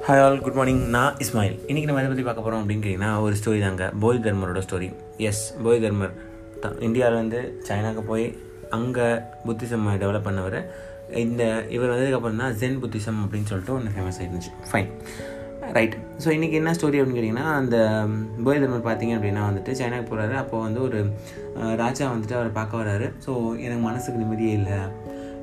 Hi all good morning நான் இஸ்மாயில் இன்றைக்கி நம்ம எதை பற்றி பார்க்க போகிறோம் அப்படின்னு கேட்டிங்கன்னா ஒரு ஸ்டோரி தாங்க. போதி தர்மரோட ஸ்டோரி எஸ் போதி தர்மர் த இந்தியாவிலேருந்து சைனாவுக்கு போய் அங்கே புத்திசம் டெவலப் பண்ணவர். இந்த இவர் வந்ததுக்கப்புறம் தான் ஜென் புத்திசம் அப்படின்னு சொல்லிட்டு ஒன்று ஃபேமஸ் ஆகிருந்துச்சு ஃபைன் ரைட் ஸோ இன்றைக்கி என்ன ஸ்டோரி அப்படின்னு கேட்டிங்கன்னா அந்த போதி தர்மர் பார்த்தீங்க அப்படின்னா வந்துட்டு சைனாவுக்கு போகிறாரு அப்போது வந்து ஒரு ராஜா வந்துட்டு அவரை பார்க்க வர்றாரு ஸோ எனக்கு மனசுக்கு நிம்மதியே இல்லை.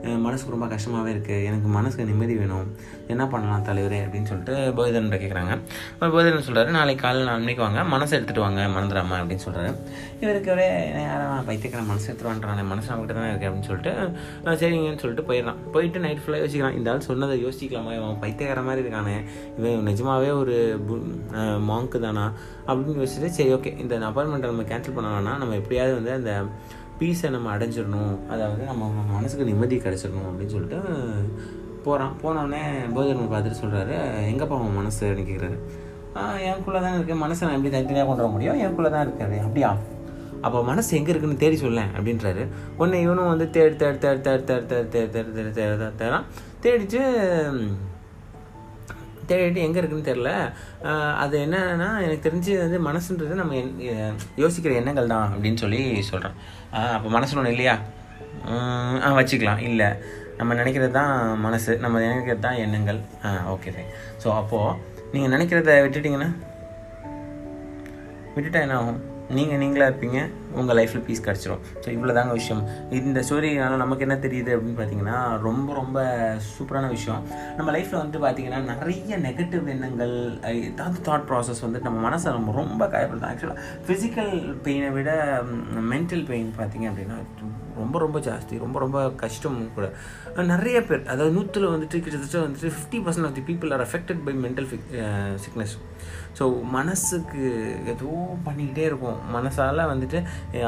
மனசுக்கு ரொம்ப கஷ்டமாகவே இருக்குது எனக்கு மனசுக்கு நிம்மதி வேணும். என்ன பண்ணலாம் தலைவரே? அப்படின்னு சொல்லிட்டு போதிதரன் கேட்குறாங்க அப்புறம் போதிதரன் சொல்கிறாரு நாளைக்கு காலையில் நாலு மணிக்கு வாங்க. மனசை எடுத்துகிட்டு வாங்க. மறந்துடாமா அப்படின்னு சொல்கிறாரு இவருக்கு ஒரே யாரும் பைத்தியக்கிற மனசு எடுத்துட்டு மனசு நம்மகிட்ட தானே இருக்குது அப்படின்னு சொல்லிட்டு சரிங்கன்னு சொல்லிட்டு போயிடலாம் போயிட்டு நைட் ஃபுல்லாக யோசிக்கிறான். இந்த ஆள் சொன்னதை யோசிக்கலாமா? இவன் பைத்தியக்கார மாதிரி இருக்கானே. இவன் நிஜமாவே ஒரு மாங்க்கு தானா? அப்படின்னு யோசிச்சுட்டு சரி ஓகே இந்த அப்பாயின்மெண்ட்டை நம்ம கேன்சல் பண்ண வேணாம். நம்ம எப்படியாவது வந்து அந்த பீஸை நம்ம அடைஞ்சிடணும் அதாவது நம்ம மனசுக்கு நிம்மதி கிடச்சிடணும் அப்படின்னு சொல்லிட்டு போகிறான் போனோடனே போதர்மர் பார்த்துட்டு சொல்கிறாரு எங்கப்பா உன் மனசு நினைக்கிறாரு கேட்குறாரு எனக்குள்ளே தான் இருக்குது மனசை நான் எப்படி தனித்தனியாக கொண்டு வர முடியும் எனக்குள்ளே தான் இருக்காரு அப்படியா அப்போ மனசு எங்கே இருக்குன்னு தேடி சொல்லேன் அப்படின்றாரு உன்னை இவனும் வந்து தேடி தேடி தேடி தேடி தேடி தேடி தேடி தேடி தேடி தேடி தேடி தேடிட்டு தேடிட்டு எங்கே இருக்குன்னு தெரில அது என்னன்னா எனக்கு தெரிஞ்சு வந்து மனசுன்றது நம்ம என் யோசிக்கிற எண்ணங்கள் தான் அப்படின்னு சொல்லி சொல்கிறேன் அப்போ மனசுல ஒன்று இல்லையா? ஆ வச்சுக்கலாம். இல்லை. நம்ம நினைக்கிறது தான் மனசு. நம்ம நினைக்கிறது தான் எண்ணங்கள். ஆ ஓகே சார் ஸோ அப்போது நீங்கள் நினைக்கிறத விட்டுட்டிங்கன்னா விட்டுட்டா என்ன ஆகும்? நீங்கள் நீங்களாக இருப்பீங்க. உங்கள் லைஃப்பில் பீஸ் கிடச்சிரும். ஸோ இவ்வளோ தாங்க விஷயம். இந்த ஸ்டோரினால நமக்கு என்ன தெரியுது அப்படின்னு பார்த்தீங்கன்னா ரொம்ப ரொம்ப சூப்பரான விஷயம். நம்ம லைஃப்பில் வந்து பார்த்தீங்கன்னா நிறைய நெகட்டிவ் எண்ணங்கள் ஏதாவது தாட் ப்ராசஸ் வந்து நம்ம மனசை ரொம்ப ரொம்ப காயப்படுது ஆக்சுவலாக ஃபிசிக்கல் பெயினை விட மென்டல் பெயின் பார்த்தீங்க அப்படின்னா ரொம்ப ரொம்ப ஜாஸ்தி. ரொம்ப ரொம்ப கஷ்டம் கூட. நிறைய பேர் அதாவது நூற்றில் வந்துட்டு கிட்டத்தட்ட வந்துட்டு fifty percent of the people are affected by mental sickness so மனசுக்கு ஏதோ பண்ணிக்கிட்டே இருக்கும் மனசால் வந்துட்டு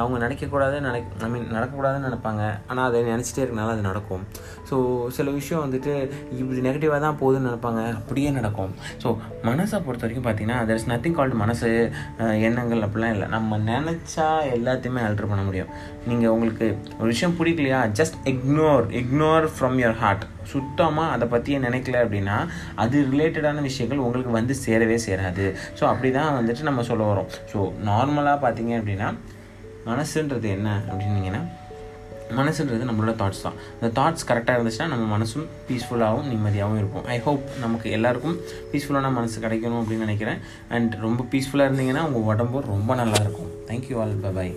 அவங்க நினைக்கக்கூடாது நினை ஐ மீன் நடக்கக்கூடாதுன்னு நினைப்பாங்க. ஆனால் அதை நினச்சிட்டே இருக்கனால அது நடக்கும். ஸோ சில விஷயம் வந்துட்டு இப்படி நெகட்டிவாக தான் போகுதுன்னு நினைப்பாங்க. அப்படியே நடக்கும். ஸோ மனசை பொறுத்த வரைக்கும் பார்த்தீங்கன்னா தெர் இஸ் நத்திங் கால்டு மனசு எண்ணங்கள் அப்படிலாம் இல்லை. நம்ம நினச்சா எல்லாத்தையுமே ஆல்ட்ரு பண்ண முடியும். நீங்கள் உங்களுக்கு ஒரு விஷயம் பிடிக்கலையா? Just ignore ignore from your heart சுத்தமாக அதை பற்றியே நினைக்கல அப்படின்னா அது ரிலேட்டடான விஷயங்கள் உங்களுக்கு வந்து சேரவே சேராது. ஸோ அப்படி தான் வந்துட்டு நம்ம சொல்ல வரோம். ஸோ நார்மலாக பார்த்தீங்க அப்படின்னா மனசுன்றது என்ன அப்படின்னீங்கன்னா மனசுன்றது நம்மளோட தாட்ஸ் தான். இந்த தாட்ஸ் கரெக்டாக இருந்துச்சுன்னா நம்ம மனசும் பீஸ்ஃபுல்லாகவும் நிம்மதியாகவும் இருக்கும் ஐ ஹோப் நமக்கு எல்லாருக்கும் பீஸ்ஃபுல்லான மனசு கிடைக்கணும் அப்படின்னு நினைக்கிறேன். அண்ட் ரொம்ப பீஸ்ஃபுல்லாக இருந்தீங்கன்னா உங்கள் உடம்பு ரொம்ப நல்லாயிருக்கும் தேங்க்யூ ஆல் பை